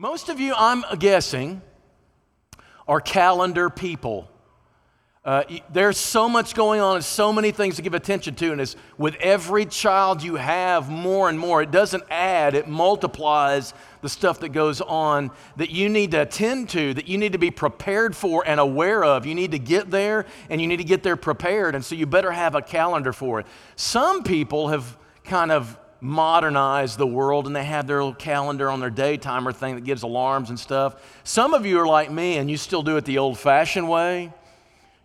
Most of you, I'm guessing, are calendar people. Uh, there's so much going on and so many things to give attention to. And as with every child you have more and more, it doesn't add, it multiplies the stuff that goes on that you need to attend to, that you need to be prepared for and aware of. You need to get there and you need to get there prepared. And so you better have a calendar for it. Some people have kind of modernized the world and they have their little calendar on their day timer thing that gives alarms and stuff. Some of you are like me and you still do it the old fashioned way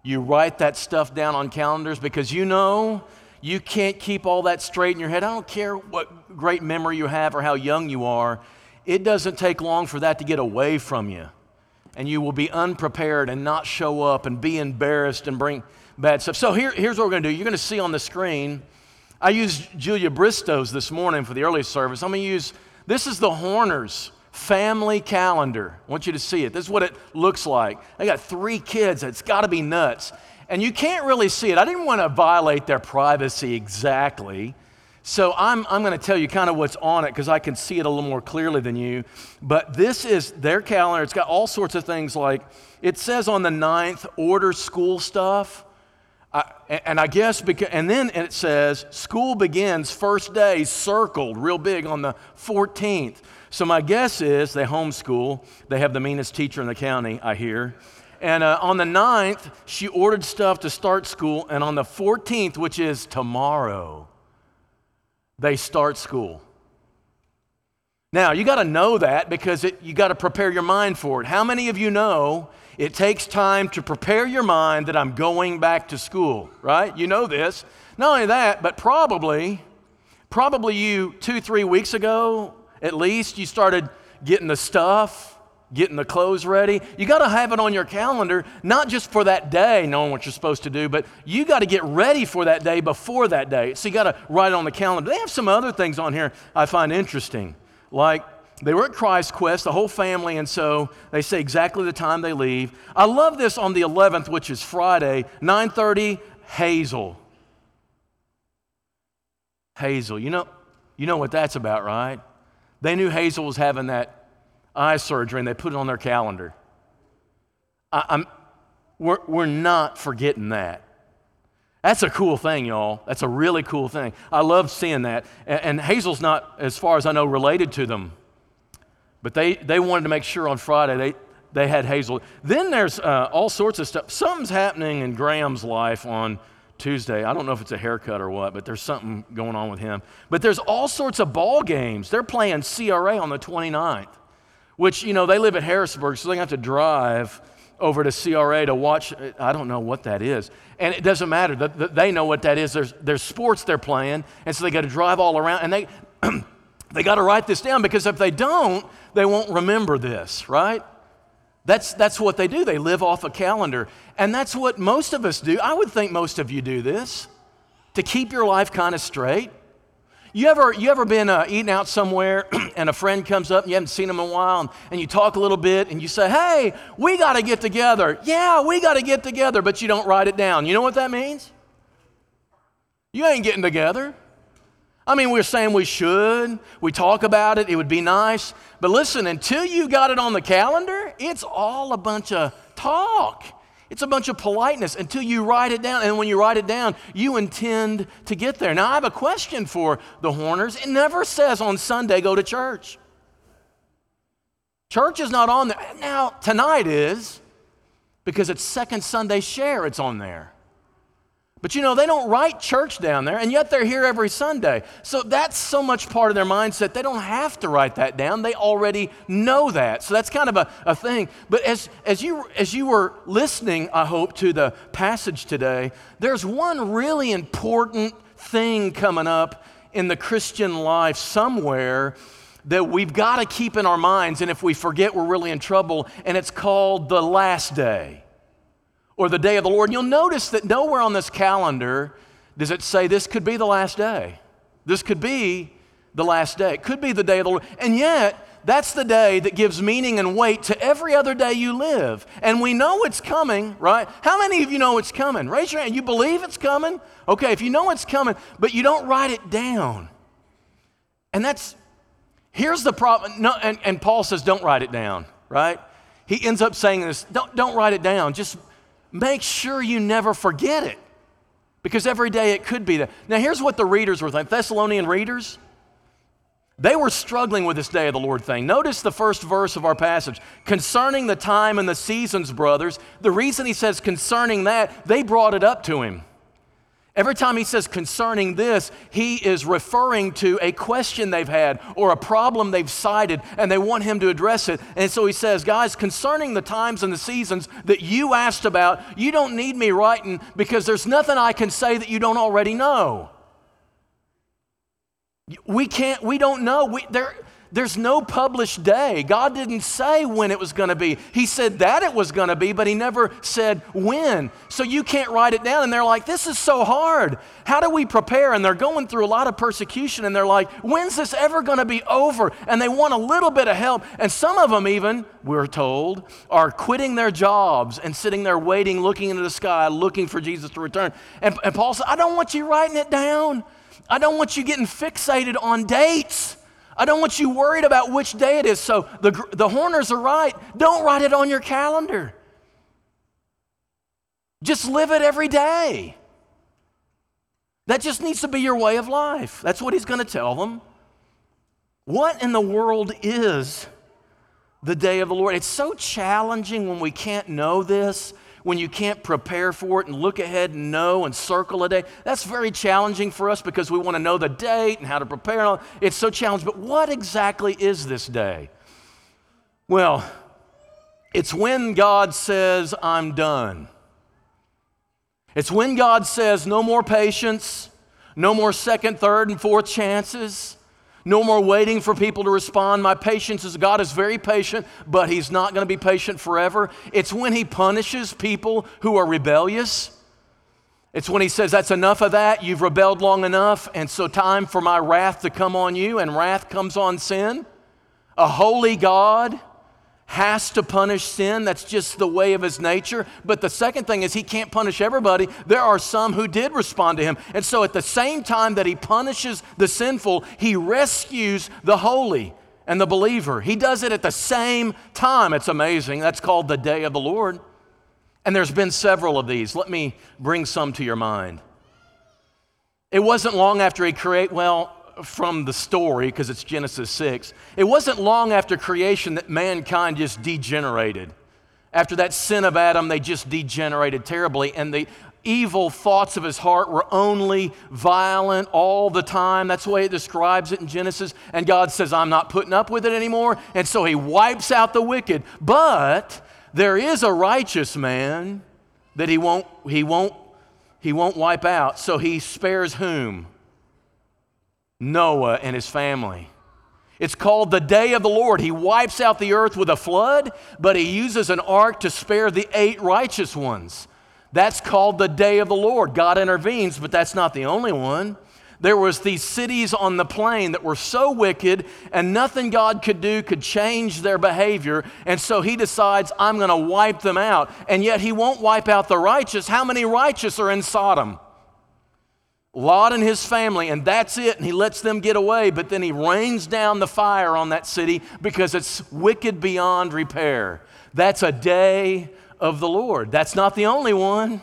you write that stuff down on calendars because you know you can't keep all that straight in your head. I don't care what great memory you have or how young you are, it doesn't take long for that to get away from you. And you will be unprepared and not show up and be embarrassed and bring bad stuff. So here, here's what we're going to do. You're going to see on the screen, I used Julia Bristow's this morning for the early service. I'm going to use, this is the Horners family calendar. I want you to see it. This is what it looks like. They got three kids. It's got to be nuts. And you can't really see it. I didn't want to violate their privacy exactly. So I'm, I'm going to tell you kind of what's on it because I can see it a little more clearly than you. But this is their calendar. It's got all sorts of things like it says on the 9th, order school stuff. And I guess, because, and then it says school begins first day circled real big on the 14th. So my guess is they homeschool. They have the meanest teacher in the county, I hear. And uh, on the 9th, she ordered stuff to start school. And on the 14th, which is tomorrow, they start school. Now, you got to know that because it, you got to prepare your mind for it. How many of you know it takes time to prepare your mind that I'm going back to school, right? You know this. Not only that, but probably, probably you two, three weeks ago at least you started getting the stuff, getting the clothes ready. You got to have it on your calendar, not just for that day, knowing what you're supposed to do, but you got to get ready for that day before that day. So you got to write it on the calendar. They have some other things on here I find interesting, like they were at Christ Quest, the whole family, and so they say exactly the time they leave. I love this on the 11th, which is Friday, 9:30, Hazel. Hazel, you know, you know what that's about, right? They knew Hazel was having that eye surgery and they put it on their calendar. I, am we're, we're not forgetting that. That's a cool thing, y'all. That's a really cool thing. I love seeing that. And, and Hazel's not, as far as I know, related to them. But they, they wanted to make sure on Friday they, they had Hazel. Then there's uh, all sorts of stuff. Something's happening in Graham's life on Tuesday. I don't know if it's a haircut or what, but there's something going on with him. But there's all sorts of ball games. They're playing CRA on the 29th, which, you know, they live at Harrisburg, so they have to drive over to CRA to watch. I don't know what that is. And it doesn't matter. They know what that is. There's, there's sports they're playing, and so they got to drive all around. And they, they got to write this down because if they don't, they won't remember this, right? That's, that's what they do. They live off a calendar. And that's what most of us do. I would think most of you do this to keep your life kind of straight. You ever, you ever been uh, eating out somewhere and a friend comes up and you haven't seen them in a while and, and you talk a little bit and you say, hey, we got to get together. Yeah, we got to get together, but you don't write it down. You know what that means? You ain't getting together. I mean, we're saying we should, we talk about it, it would be nice. But listen, until you got it on the calendar, it's all a bunch of talk. It's a bunch of politeness until you write it down. And when you write it down, you intend to get there. Now, I have a question for the Horners. It never says on Sunday, go to church. Church is not on there. Now, tonight is because it's second Sunday share, it's on there. But you know, they don't write church down there, and yet they're here every Sunday. So that's so much part of their mindset, they don't have to write that down. They already know that. So that's kind of a, a thing. But as, as, you, as you were listening, I hope, to the passage today, there's one really important thing coming up in the Christian life somewhere that we've got to keep in our minds. And if we forget, we're really in trouble. And it's called the last day or the day of the Lord. And you'll notice that nowhere on this calendar does it say this could be the last day. This could be the last day. It could be the day of the Lord. And yet, that's the day that gives meaning and weight to every other day you live. And we know it's coming, right? How many of you know it's coming? Raise your hand. You believe it's coming? Okay, if you know it's coming, but you don't write it down. And that's Here's the problem. No, and, and Paul says, don't write it down, right? He ends up saying this don't, don't write it down. Just make sure you never forget it. Because every day it could be that. Now, here's what the readers were thinking Thessalonian readers, they were struggling with this day of the Lord thing. Notice the first verse of our passage. Concerning the time and the seasons, brothers, the reason he says concerning that, they brought it up to him. Every time he says concerning this, he is referring to a question they've had or a problem they've cited and they want him to address it. And so he says, Guys, concerning the times and the seasons that you asked about, you don't need me writing because there's nothing I can say that you don't already know. We can't, we don't know. We, there, there's no published day. God didn't say when it was going to be. He said that it was going to be, but He never said when. So you can't write it down. And they're like, this is so hard. How do we prepare? And they're going through a lot of persecution, and they're like, when's this ever going to be over? And they want a little bit of help. And some of them, even, we're told, are quitting their jobs and sitting there waiting, looking into the sky, looking for Jesus to return. And, and Paul said, I don't want you writing it down. I don't want you getting fixated on dates. I don't want you worried about which day it is. So the, the Horners are right. Don't write it on your calendar. Just live it every day. That just needs to be your way of life. That's what he's going to tell them. What in the world is the day of the Lord? It's so challenging when we can't know this when you can't prepare for it and look ahead and know and circle a day. That's very challenging for us because we want to know the date and how to prepare. It's so challenging. But what exactly is this day? Well, it's when God says, I'm done. It's when God says, no more patience, no more second, third, and fourth chances. No more waiting for people to respond. My patience is God is very patient, but He's not going to be patient forever. It's when He punishes people who are rebellious. It's when He says, That's enough of that. You've rebelled long enough, and so time for my wrath to come on you, and wrath comes on sin. A holy God has to punish sin. That's just the way of his nature. But the second thing is, he can't punish everybody. There are some who did respond to him. And so, at the same time that he punishes the sinful, he rescues the holy and the believer. He does it at the same time. It's amazing. That's called the day of the Lord. And there's been several of these. Let me bring some to your mind. It wasn't long after he created, well, from the story, because it's Genesis 6, it wasn't long after creation that mankind just degenerated. After that sin of Adam, they just degenerated terribly, and the evil thoughts of his heart were only violent all the time. That's the way it describes it in Genesis. And God says, I'm not putting up with it anymore. And so he wipes out the wicked. But there is a righteous man that he won't, he won't, he won't wipe out. So he spares whom? Noah and his family. It's called the day of the Lord. He wipes out the earth with a flood, but he uses an ark to spare the eight righteous ones. That's called the day of the Lord. God intervenes, but that's not the only one. There was these cities on the plain that were so wicked and nothing God could do could change their behavior. And so he decides, I'm going to wipe them out. And yet he won't wipe out the righteous. How many righteous are in Sodom? Lot and his family, and that's it. And he lets them get away, but then he rains down the fire on that city because it's wicked beyond repair. That's a day of the Lord. That's not the only one.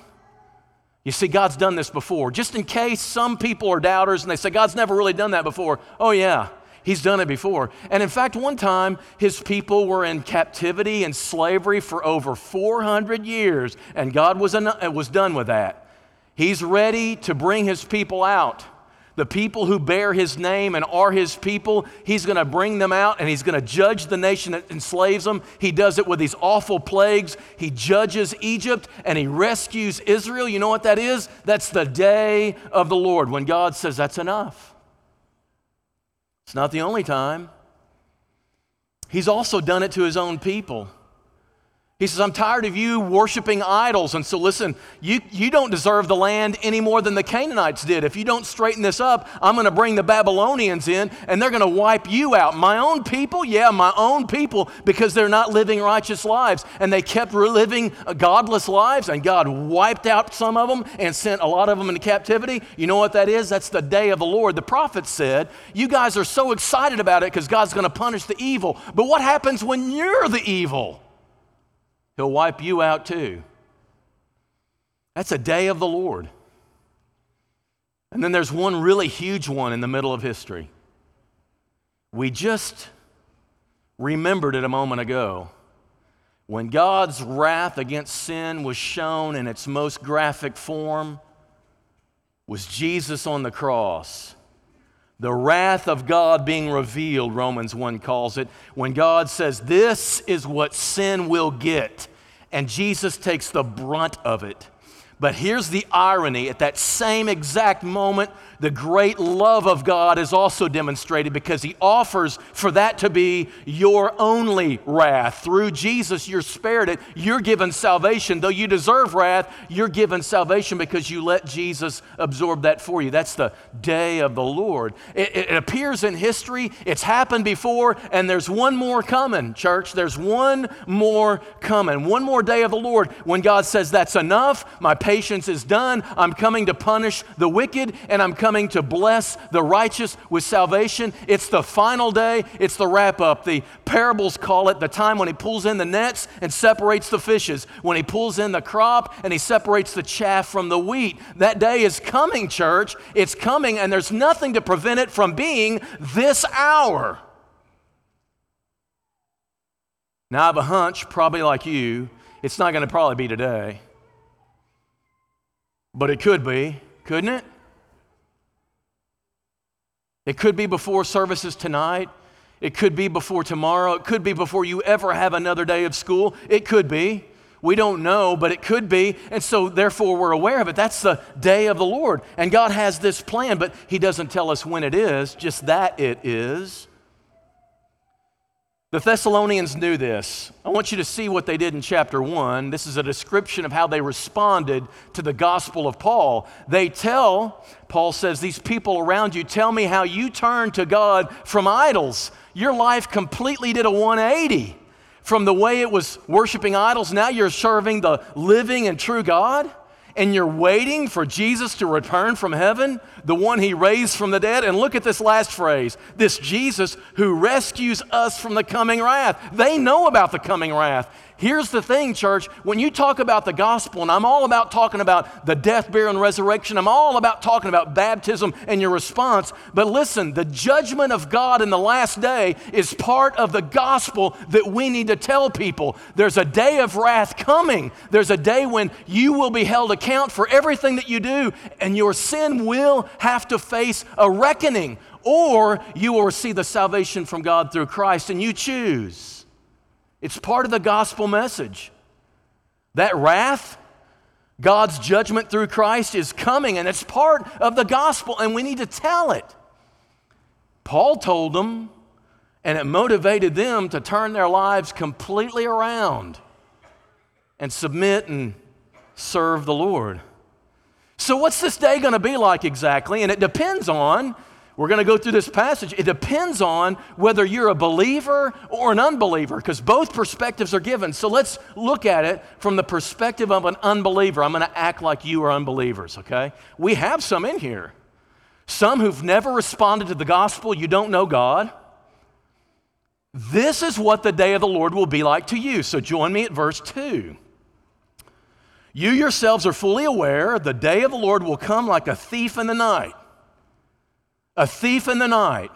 You see, God's done this before. Just in case some people are doubters and they say, God's never really done that before. Oh, yeah, He's done it before. And in fact, one time, His people were in captivity and slavery for over 400 years, and God was, uh, was done with that. He's ready to bring his people out. The people who bear his name and are his people, he's going to bring them out and he's going to judge the nation that enslaves them. He does it with these awful plagues. He judges Egypt and he rescues Israel. You know what that is? That's the day of the Lord when God says, That's enough. It's not the only time. He's also done it to his own people. He says, I'm tired of you worshiping idols. And so, listen, you, you don't deserve the land any more than the Canaanites did. If you don't straighten this up, I'm going to bring the Babylonians in and they're going to wipe you out. My own people? Yeah, my own people, because they're not living righteous lives. And they kept living godless lives, and God wiped out some of them and sent a lot of them into captivity. You know what that is? That's the day of the Lord. The prophet said, You guys are so excited about it because God's going to punish the evil. But what happens when you're the evil? He'll wipe you out too. That's a day of the Lord. And then there's one really huge one in the middle of history. We just remembered it a moment ago. When God's wrath against sin was shown in its most graphic form, was Jesus on the cross. The wrath of God being revealed, Romans 1 calls it, when God says, This is what sin will get. And Jesus takes the brunt of it. But here's the irony at that same exact moment, the great love of God is also demonstrated because he offers for that to be your only wrath. Through Jesus, you're spared it. You're given salvation. Though you deserve wrath, you're given salvation because you let Jesus absorb that for you. That's the day of the Lord. It, it appears in history, it's happened before, and there's one more coming, church. There's one more coming. One more day of the Lord when God says, That's enough. My patience is done. I'm coming to punish the wicked, and I'm coming coming to bless the righteous with salvation. It's the final day, it's the wrap up. The parables call it the time when he pulls in the nets and separates the fishes, when he pulls in the crop and he separates the chaff from the wheat. That day is coming, church. It's coming, and there's nothing to prevent it from being this hour. Now, I have a hunch, probably like you, it's not going to probably be today. But it could be, couldn't it? It could be before services tonight. It could be before tomorrow. It could be before you ever have another day of school. It could be. We don't know, but it could be. And so, therefore, we're aware of it. That's the day of the Lord. And God has this plan, but He doesn't tell us when it is, just that it is. The Thessalonians knew this. I want you to see what they did in chapter 1. This is a description of how they responded to the gospel of Paul. They tell, Paul says, These people around you tell me how you turned to God from idols. Your life completely did a 180. From the way it was worshiping idols, now you're serving the living and true God and you're waiting for Jesus to return from heaven, the one he raised from the dead. And look at this last phrase this Jesus who rescues us from the coming wrath. They know about the coming wrath. Here's the thing, church. When you talk about the gospel, and I'm all about talking about the death, burial, and resurrection, I'm all about talking about baptism and your response. But listen, the judgment of God in the last day is part of the gospel that we need to tell people. There's a day of wrath coming. There's a day when you will be held account for everything that you do, and your sin will have to face a reckoning, or you will receive the salvation from God through Christ, and you choose. It's part of the gospel message. That wrath, God's judgment through Christ is coming, and it's part of the gospel, and we need to tell it. Paul told them, and it motivated them to turn their lives completely around and submit and serve the Lord. So, what's this day going to be like exactly? And it depends on we're going to go through this passage. It depends on whether you're a believer or an unbeliever, because both perspectives are given. So let's look at it from the perspective of an unbeliever. I'm going to act like you are unbelievers, okay? We have some in here. Some who've never responded to the gospel, you don't know God. This is what the day of the Lord will be like to you. So join me at verse 2. You yourselves are fully aware the day of the Lord will come like a thief in the night a thief in the night.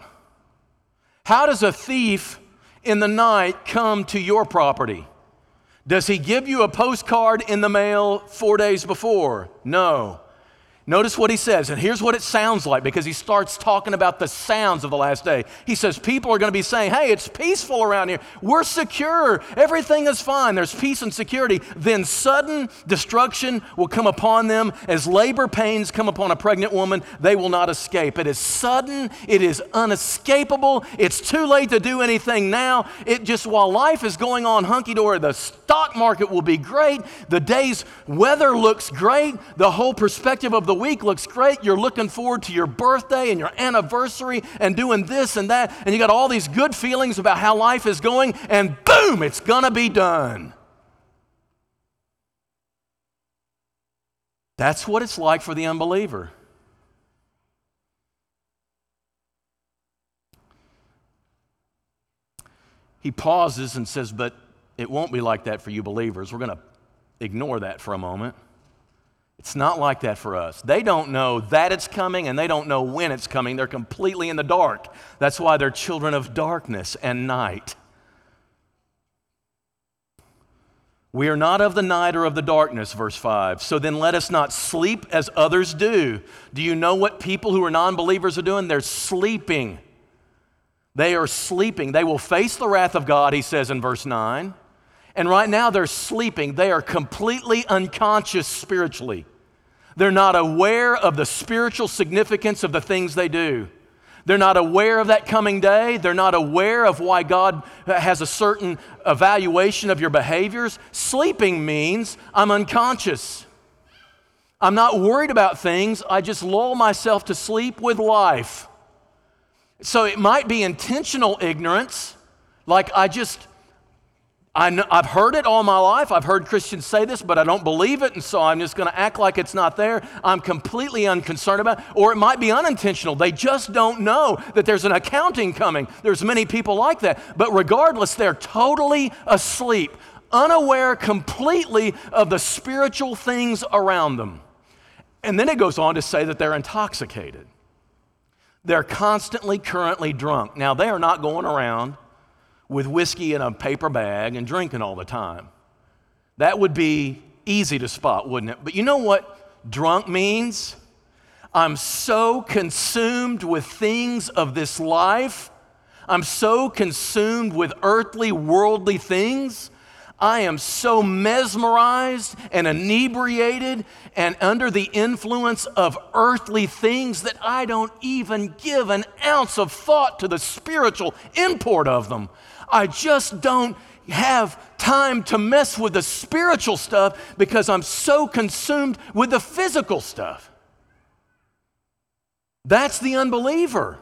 How does a thief in the night come to your property? Does he give you a postcard in the mail four days before? No. Notice what he says, and here's what it sounds like because he starts talking about the sounds of the last day. He says, People are going to be saying, Hey, it's peaceful around here. We're secure. Everything is fine. There's peace and security. Then sudden destruction will come upon them. As labor pains come upon a pregnant woman, they will not escape. It is sudden, it is unescapable. It's too late to do anything now. It just, while life is going on hunky dory, the stock market will be great. The day's weather looks great. The whole perspective of the week looks great. You're looking forward to your birthday and your anniversary and doing this and that. And you got all these good feelings about how life is going, and boom, it's going to be done. That's what it's like for the unbeliever. He pauses and says, But it won't be like that for you believers. We're going to ignore that for a moment. It's not like that for us. They don't know that it's coming and they don't know when it's coming. They're completely in the dark. That's why they're children of darkness and night. We are not of the night or of the darkness, verse 5. So then let us not sleep as others do. Do you know what people who are non believers are doing? They're sleeping. They are sleeping. They will face the wrath of God, he says in verse 9. And right now they're sleeping. They are completely unconscious spiritually. They're not aware of the spiritual significance of the things they do. They're not aware of that coming day. They're not aware of why God has a certain evaluation of your behaviors. Sleeping means I'm unconscious. I'm not worried about things. I just lull myself to sleep with life. So it might be intentional ignorance, like I just I have heard it all my life. I've heard Christians say this, but I don't believe it, and so I'm just going to act like it's not there. I'm completely unconcerned about it. Or it might be unintentional. They just don't know that there's an accounting coming. There's many people like that. But regardless, they're totally asleep, unaware completely of the spiritual things around them. And then it goes on to say that they're intoxicated. They're constantly, currently drunk. Now, they are not going around with whiskey in a paper bag and drinking all the time. That would be easy to spot, wouldn't it? But you know what drunk means? I'm so consumed with things of this life. I'm so consumed with earthly, worldly things. I am so mesmerized and inebriated and under the influence of earthly things that I don't even give an ounce of thought to the spiritual import of them. I just don't have time to mess with the spiritual stuff because I'm so consumed with the physical stuff. That's the unbeliever.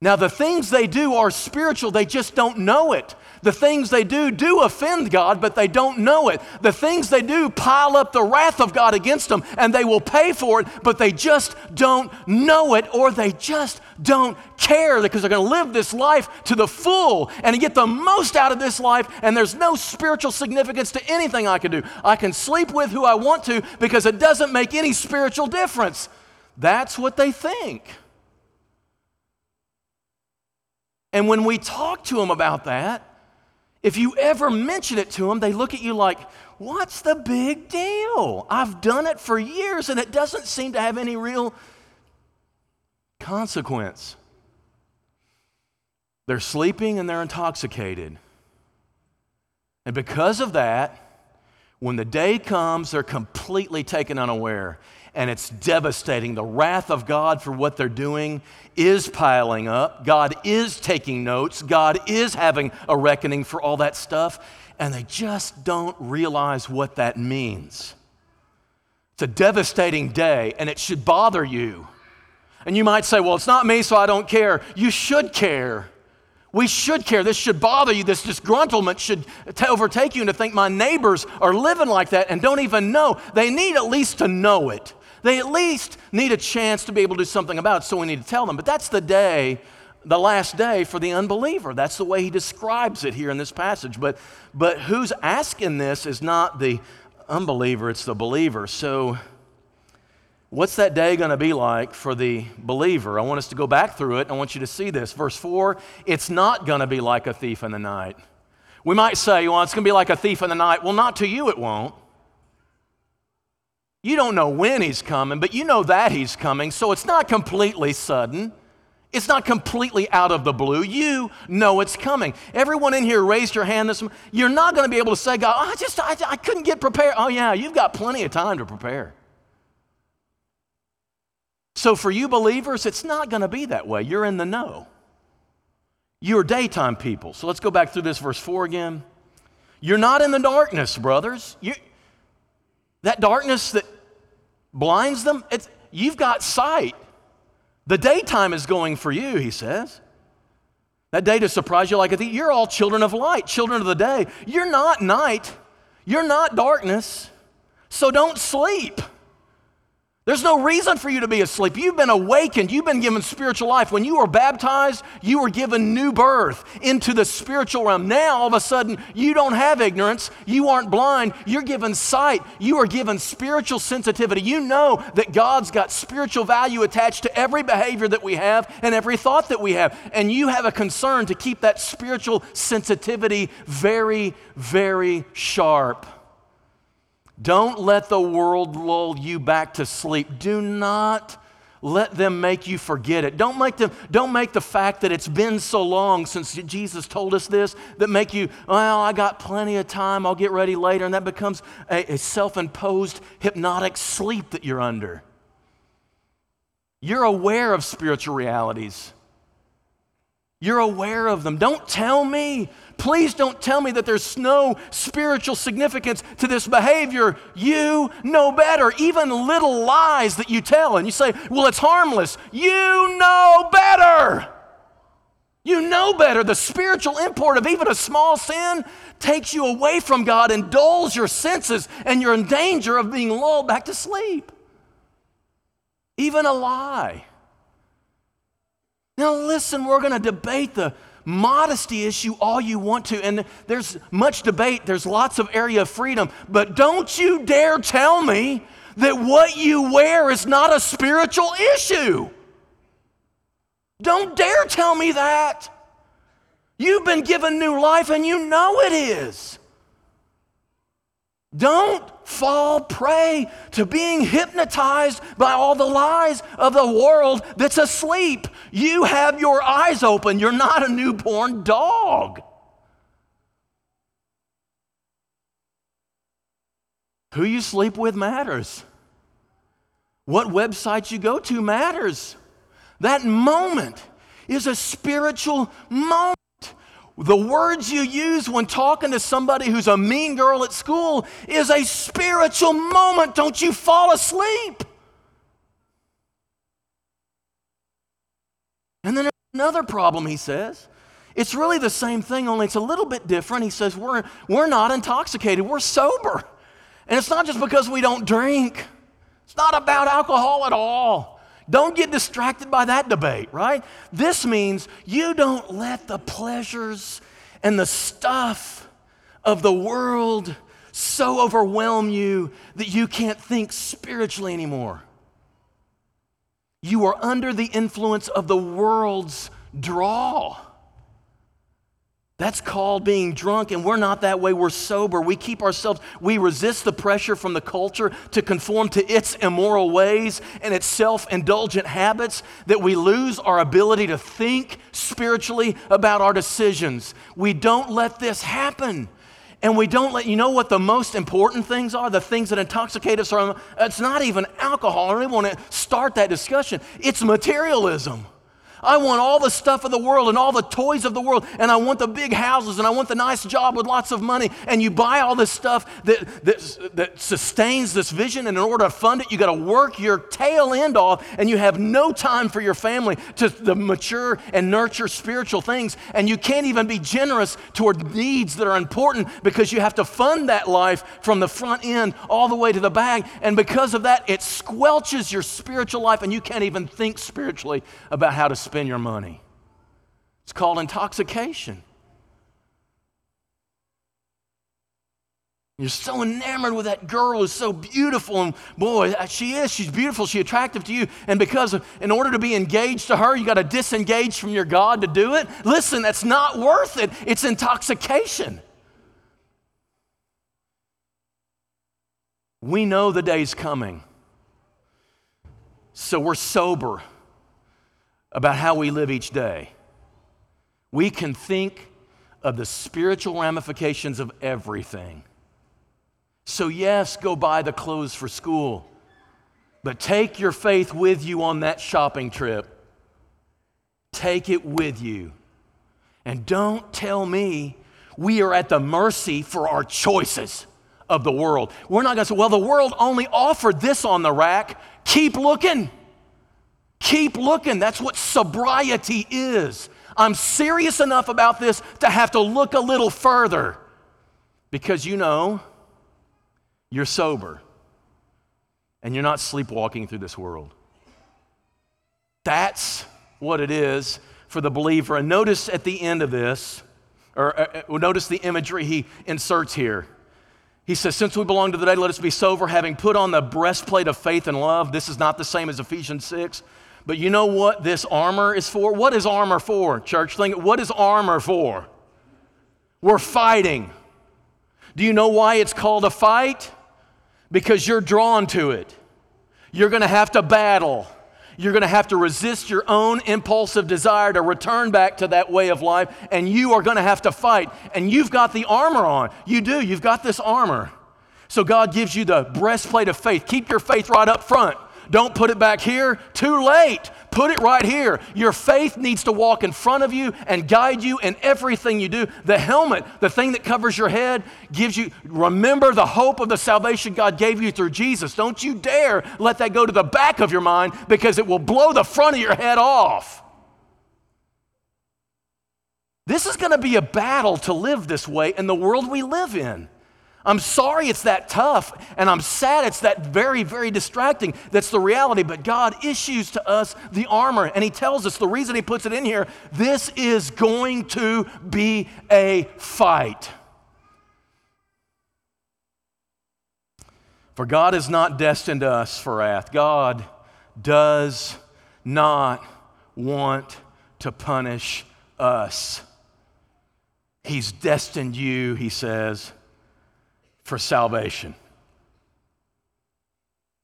Now, the things they do are spiritual, they just don't know it. The things they do do offend God, but they don't know it. The things they do pile up the wrath of God against them, and they will pay for it, but they just don't know it, or they just don't care because they're going to live this life to the full and get the most out of this life, and there's no spiritual significance to anything I can do. I can sleep with who I want to because it doesn't make any spiritual difference. That's what they think. And when we talk to them about that, if you ever mention it to them, they look at you like, What's the big deal? I've done it for years and it doesn't seem to have any real consequence. They're sleeping and they're intoxicated. And because of that, when the day comes, they're completely taken unaware and it's devastating. The wrath of God for what they're doing is piling up. God is taking notes. God is having a reckoning for all that stuff, and they just don't realize what that means. It's a devastating day, and it should bother you. And you might say, Well, it's not me, so I don't care. You should care. We should care. This should bother you. This disgruntlement should t- overtake you and to think my neighbors are living like that and don't even know. They need at least to know it. They at least need a chance to be able to do something about it, so we need to tell them. But that's the day, the last day for the unbeliever. That's the way he describes it here in this passage. But, but who's asking this is not the unbeliever, it's the believer. So, what's that day going to be like for the believer? I want us to go back through it. I want you to see this. Verse 4 it's not going to be like a thief in the night. We might say, well, it's going to be like a thief in the night. Well, not to you, it won't. You don't know when he's coming, but you know that he's coming, so it's not completely sudden. It's not completely out of the blue. You know it's coming. Everyone in here raised your hand this You're not going to be able to say, God, I just, I, I couldn't get prepared. Oh, yeah, you've got plenty of time to prepare. So for you believers, it's not going to be that way. You're in the know. You're daytime people. So let's go back through this verse 4 again. You're not in the darkness, brothers. You, that darkness that blinds them, it's, you've got sight. The daytime is going for you, he says. That day to surprise you like a thief. You're all children of light, children of the day. You're not night. You're not darkness. So don't sleep. There's no reason for you to be asleep. You've been awakened. You've been given spiritual life. When you were baptized, you were given new birth into the spiritual realm. Now, all of a sudden, you don't have ignorance. You aren't blind. You're given sight. You are given spiritual sensitivity. You know that God's got spiritual value attached to every behavior that we have and every thought that we have. And you have a concern to keep that spiritual sensitivity very, very sharp. Don't let the world lull you back to sleep. Do not let them make you forget it. Don't make, them, don't make the fact that it's been so long since Jesus told us this that make you, well, I got plenty of time, I'll get ready later. And that becomes a, a self imposed hypnotic sleep that you're under. You're aware of spiritual realities. You're aware of them. Don't tell me Please don't tell me that there's no spiritual significance to this behavior. You know better. Even little lies that you tell, and you say, well, it's harmless. You know better. You know better. The spiritual import of even a small sin takes you away from God and dulls your senses, and you're in danger of being lulled back to sleep. Even a lie. Now, listen, we're going to debate the modesty issue all you want to. And there's much debate, there's lots of area of freedom. But don't you dare tell me that what you wear is not a spiritual issue. Don't dare tell me that. You've been given new life and you know it is. Don't fall prey to being hypnotized by all the lies of the world that's asleep. You have your eyes open. You're not a newborn dog. Who you sleep with matters. What websites you go to matters. That moment is a spiritual moment. The words you use when talking to somebody who's a mean girl at school is a spiritual moment. Don't you fall asleep. And then another problem, he says. It's really the same thing, only it's a little bit different. He says, We're, we're not intoxicated, we're sober. And it's not just because we don't drink, it's not about alcohol at all. Don't get distracted by that debate, right? This means you don't let the pleasures and the stuff of the world so overwhelm you that you can't think spiritually anymore. You are under the influence of the world's draw. That's called being drunk, and we're not that way. We're sober. We keep ourselves, we resist the pressure from the culture to conform to its immoral ways and its self indulgent habits that we lose our ability to think spiritually about our decisions. We don't let this happen. And we don't let you know what the most important things are, the things that intoxicate us are. It's not even alcohol. I don't even want to start that discussion. It's materialism. I want all the stuff of the world and all the toys of the world, and I want the big houses and I want the nice job with lots of money. And you buy all this stuff that, that, that sustains this vision, and in order to fund it, you got to work your tail end off, and you have no time for your family to, to mature and nurture spiritual things. And you can't even be generous toward needs that are important because you have to fund that life from the front end all the way to the back. And because of that, it squelches your spiritual life, and you can't even think spiritually about how to spend your money. It's called intoxication. You're so enamored with that girl who's so beautiful, and boy, she is. She's beautiful. She's attractive to you. And because, of, in order to be engaged to her, you got to disengage from your God to do it. Listen, that's not worth it. It's intoxication. We know the day's coming. So we're sober about how we live each day. We can think of the spiritual ramifications of everything. So, yes, go buy the clothes for school, but take your faith with you on that shopping trip. Take it with you. And don't tell me we are at the mercy for our choices of the world. We're not going to say, well, the world only offered this on the rack. Keep looking. Keep looking. That's what sobriety is. I'm serious enough about this to have to look a little further because you know you're sober and you're not sleepwalking through this world. That's what it is for the believer. And notice at the end of this, or uh, uh notice the imagery he inserts here. He says, Since we belong to the day, let us be sober, having put on the breastplate of faith and love. This is not the same as Ephesians 6. But you know what this armor is for? What is armor for, church? Think, what is armor for? We're fighting. Do you know why it's called a fight? Because you're drawn to it. You're going to have to battle. You're going to have to resist your own impulsive desire to return back to that way of life, and you are going to have to fight. And you've got the armor on. You do. You've got this armor. So God gives you the breastplate of faith. Keep your faith right up front. Don't put it back here. Too late. Put it right here. Your faith needs to walk in front of you and guide you in everything you do. The helmet, the thing that covers your head, gives you, remember the hope of the salvation God gave you through Jesus. Don't you dare let that go to the back of your mind because it will blow the front of your head off. This is going to be a battle to live this way in the world we live in. I'm sorry it's that tough, and I'm sad it's that very, very distracting. That's the reality. But God issues to us the armor, and He tells us the reason He puts it in here this is going to be a fight. For God has not destined us for wrath. God does not want to punish us. He's destined you, he says, for salvation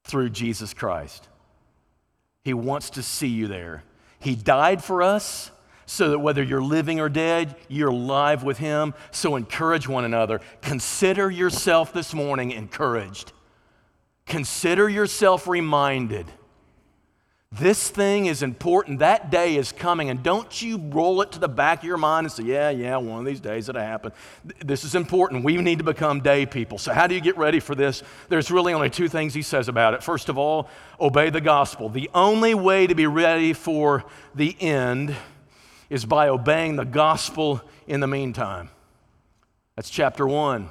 through Jesus Christ. He wants to see you there. He died for us so that whether you're living or dead, you're alive with Him. So encourage one another. Consider yourself this morning encouraged. Consider yourself reminded this thing is important. That day is coming. And don't you roll it to the back of your mind and say, yeah, yeah, one of these days it'll happen. This is important. We need to become day people. So, how do you get ready for this? There's really only two things he says about it. First of all, obey the gospel. The only way to be ready for the end is by obeying the gospel in the meantime. That's chapter one.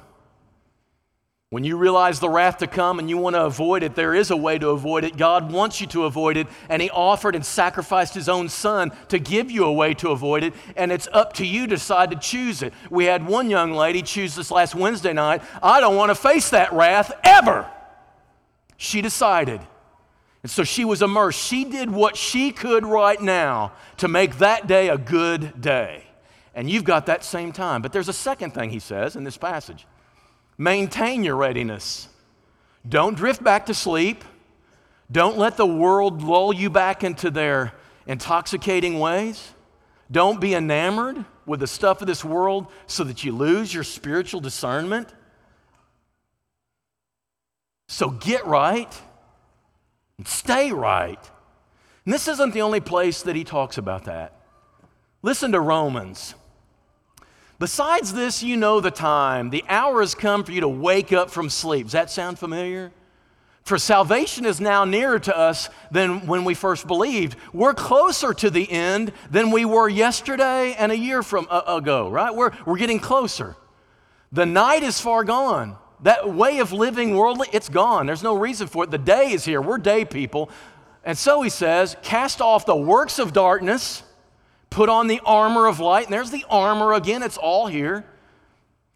When you realize the wrath to come and you want to avoid it, there is a way to avoid it. God wants you to avoid it, and He offered and sacrificed His own Son to give you a way to avoid it, and it's up to you to decide to choose it. We had one young lady choose this last Wednesday night I don't want to face that wrath ever. She decided. And so she was immersed. She did what she could right now to make that day a good day. And you've got that same time. But there's a second thing he says in this passage. Maintain your readiness. Don't drift back to sleep. Don't let the world lull you back into their intoxicating ways. Don't be enamored with the stuff of this world so that you lose your spiritual discernment. So get right and stay right. And this isn't the only place that he talks about that. Listen to Romans. Besides this, you know the time. The hour has come for you to wake up from sleep. Does that sound familiar? For salvation is now nearer to us than when we first believed. We're closer to the end than we were yesterday and a year from uh, ago, right? We're, we're getting closer. The night is far gone. That way of living worldly, it's gone. There's no reason for it. The day is here. We're day people. And so he says, cast off the works of darkness Put on the armor of light. And there's the armor again, it's all here.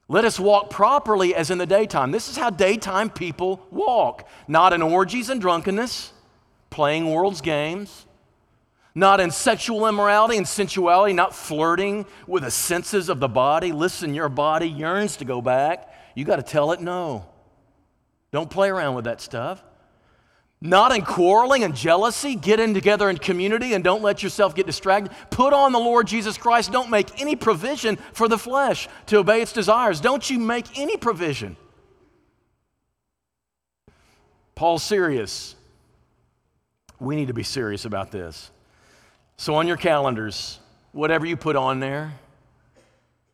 Let us walk properly as in the daytime. This is how daytime people walk, not in orgies and drunkenness, playing world's games, not in sexual immorality and sensuality, not flirting with the senses of the body. Listen, your body yearns to go back. You got to tell it no. Don't play around with that stuff. Not in quarreling and jealousy. Get in together in community and don't let yourself get distracted. Put on the Lord Jesus Christ. Don't make any provision for the flesh to obey its desires. Don't you make any provision. Paul's serious. We need to be serious about this. So, on your calendars, whatever you put on there,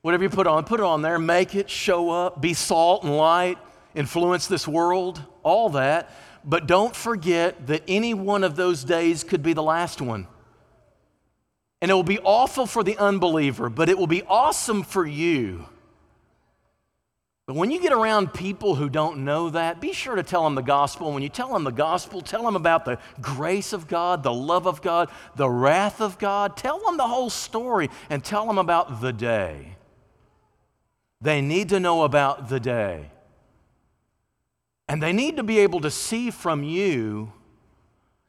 whatever you put on, put it on there, make it, show up, be salt and light, influence this world, all that. But don't forget that any one of those days could be the last one. And it will be awful for the unbeliever, but it will be awesome for you. But when you get around people who don't know that, be sure to tell them the gospel. When you tell them the gospel, tell them about the grace of God, the love of God, the wrath of God. Tell them the whole story and tell them about the day. They need to know about the day. And they need to be able to see from you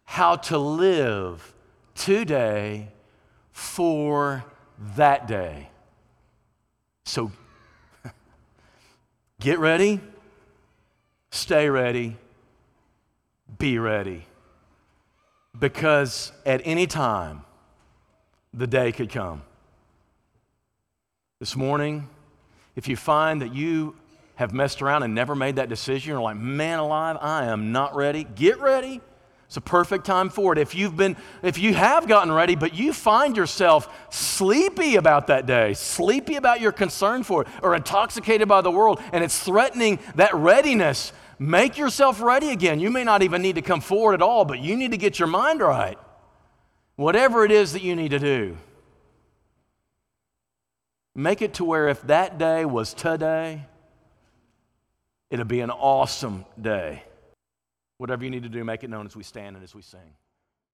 how to live today for that day. So get ready, stay ready, be ready. Because at any time, the day could come. This morning, if you find that you have messed around and never made that decision, you're like, man alive, I am not ready. Get ready. It's a perfect time for it. If you've been, if you have gotten ready, but you find yourself sleepy about that day, sleepy about your concern for it, or intoxicated by the world, and it's threatening that readiness, make yourself ready again. You may not even need to come forward at all, but you need to get your mind right. Whatever it is that you need to do. Make it to where if that day was today, It'll be an awesome day. Whatever you need to do, make it known as we stand and as we sing.